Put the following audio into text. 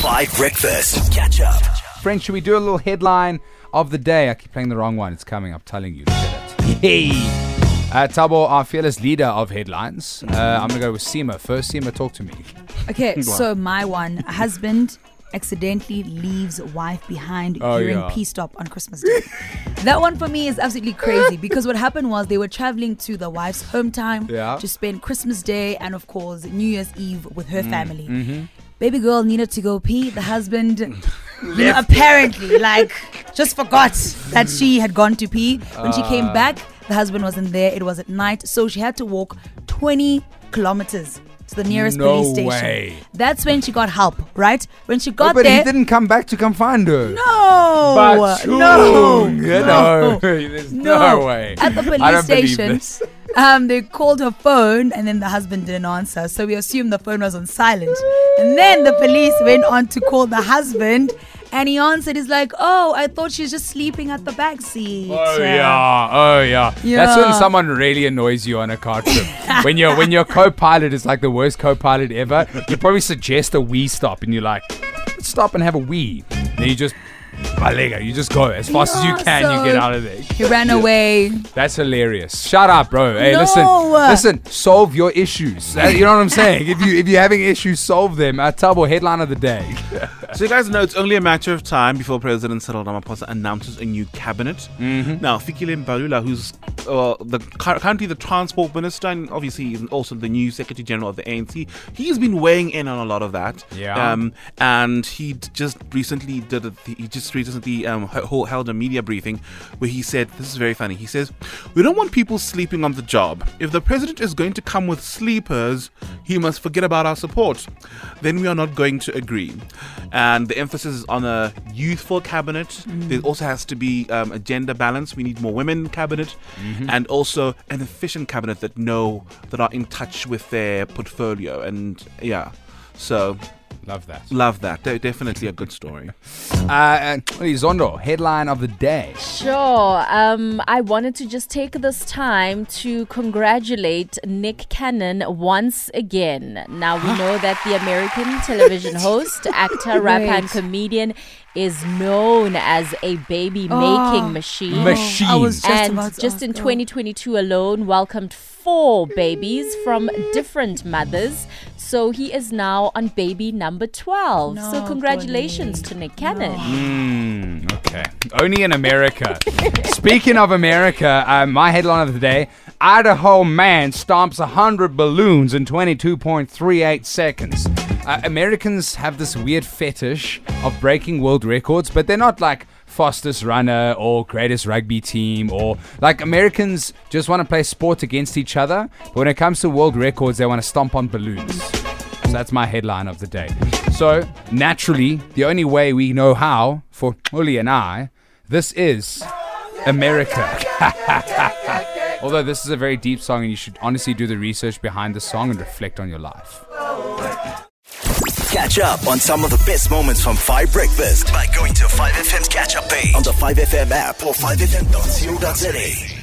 5 Breakfast. Catch up. Friends, should we do a little headline of the day? I keep playing the wrong one. It's coming. I'm telling you. Look at it. Hey. Uh, Thabo, our fearless leader of headlines. Uh, I'm going to go with Sima. First, Sima, talk to me. Okay, so my one husband accidentally leaves wife behind Oh, during yeah. P stop on Christmas Day. that one for me is absolutely crazy because what happened was they were traveling to the wife's hometown Yeah. to spend Christmas Day and of course New Year's Eve with her Mm, family. mm-hmm. Baby girl needed to go pee. The husband, you know, apparently, like, just forgot that she had gone to pee. When she Ah. came back, the husband wasn't there. It was at night, so she had to walk 20 kilometers to the nearest No police station. way. That's when she got help, right? When she got but there. he didn't come back to come find her. no, But no, you no, know, there's no, way. At the I police don't believe station, this. Um, they called her phone, and then the husband didn't answer. So we assumed the phone was on silent. And then the police went on to call the husband, and he answered. He's like, "Oh, I thought she was just sleeping at the back seat." Oh yeah, oh yeah. yeah. That's when someone really annoys you on a car trip. when your when your co-pilot is like the worst co-pilot ever, you probably suggest a wee stop, and you're like, Let's stop and have a wee. Then you just, balega, you just go as fast as you can. so- you get out of there. He ran away. That's hilarious. Shut up, bro. Hey, No. listen, listen. Solve your issues. Uh, You know what I'm saying? If you if you're having issues, solve them. Uh, Thabo, headline of the day. So you guys know it's only a matter of time before President Cyril Ramaphosa announces a new cabinet. Mm-hmm. Now, Fikile Mbalula, who's uh, the cur- currently the transport minister and obviously he's also the new secretary general of the ANC, he's been weighing in on a lot of that. Yeah. Um, and he d- just recently did a, he just recently um, h- held a media briefing where he said this is very funny. He says we don't want people sleeping on the job. If the president is going to come with sleepers, he must forget about our support. Then we are not going to agree. And the emphasis is on a youthful cabinet. There also has to be um, a gender balance. We need more women cabinet, and also an efficient cabinet that know that are in touch with their portfolio. And yeah, so Love that. love that. De- definitely a good story. Uh, and Zondo, headline of the day. Sure. Um, I wanted to just take this time to congratulate Nick Cannon once again. Now, we know that the American television host, actor, rapper, and comedian is known as a baby making machine. Machine. I was just and about to just in oh. 2022 alone, welcomed four babies from different mothers. So he is now on baby number 12. so No, congratulations to Nick Cannon. Mm, okay. Only in America. Speaking of America, uh, my headline of the day Idaho man stomps 100 balloons in 22.38 seconds. Uh, Americans have this weird fetish of breaking world records, but they're not like fastest runner or greatest rugby team or like Americans just want to play sport against each other. But when it comes to world records, they want to stomp on balloons. That's my headline of the day. So, naturally, the only way we know how, for Uli and I, this is America. Although this is a very deep song, and you should honestly do the research behind the song and reflect on your life. Catch up on some of the best moments from 5 Breakfast by going to 5FM's catch up page on the 5FM app or 5FM.co.za.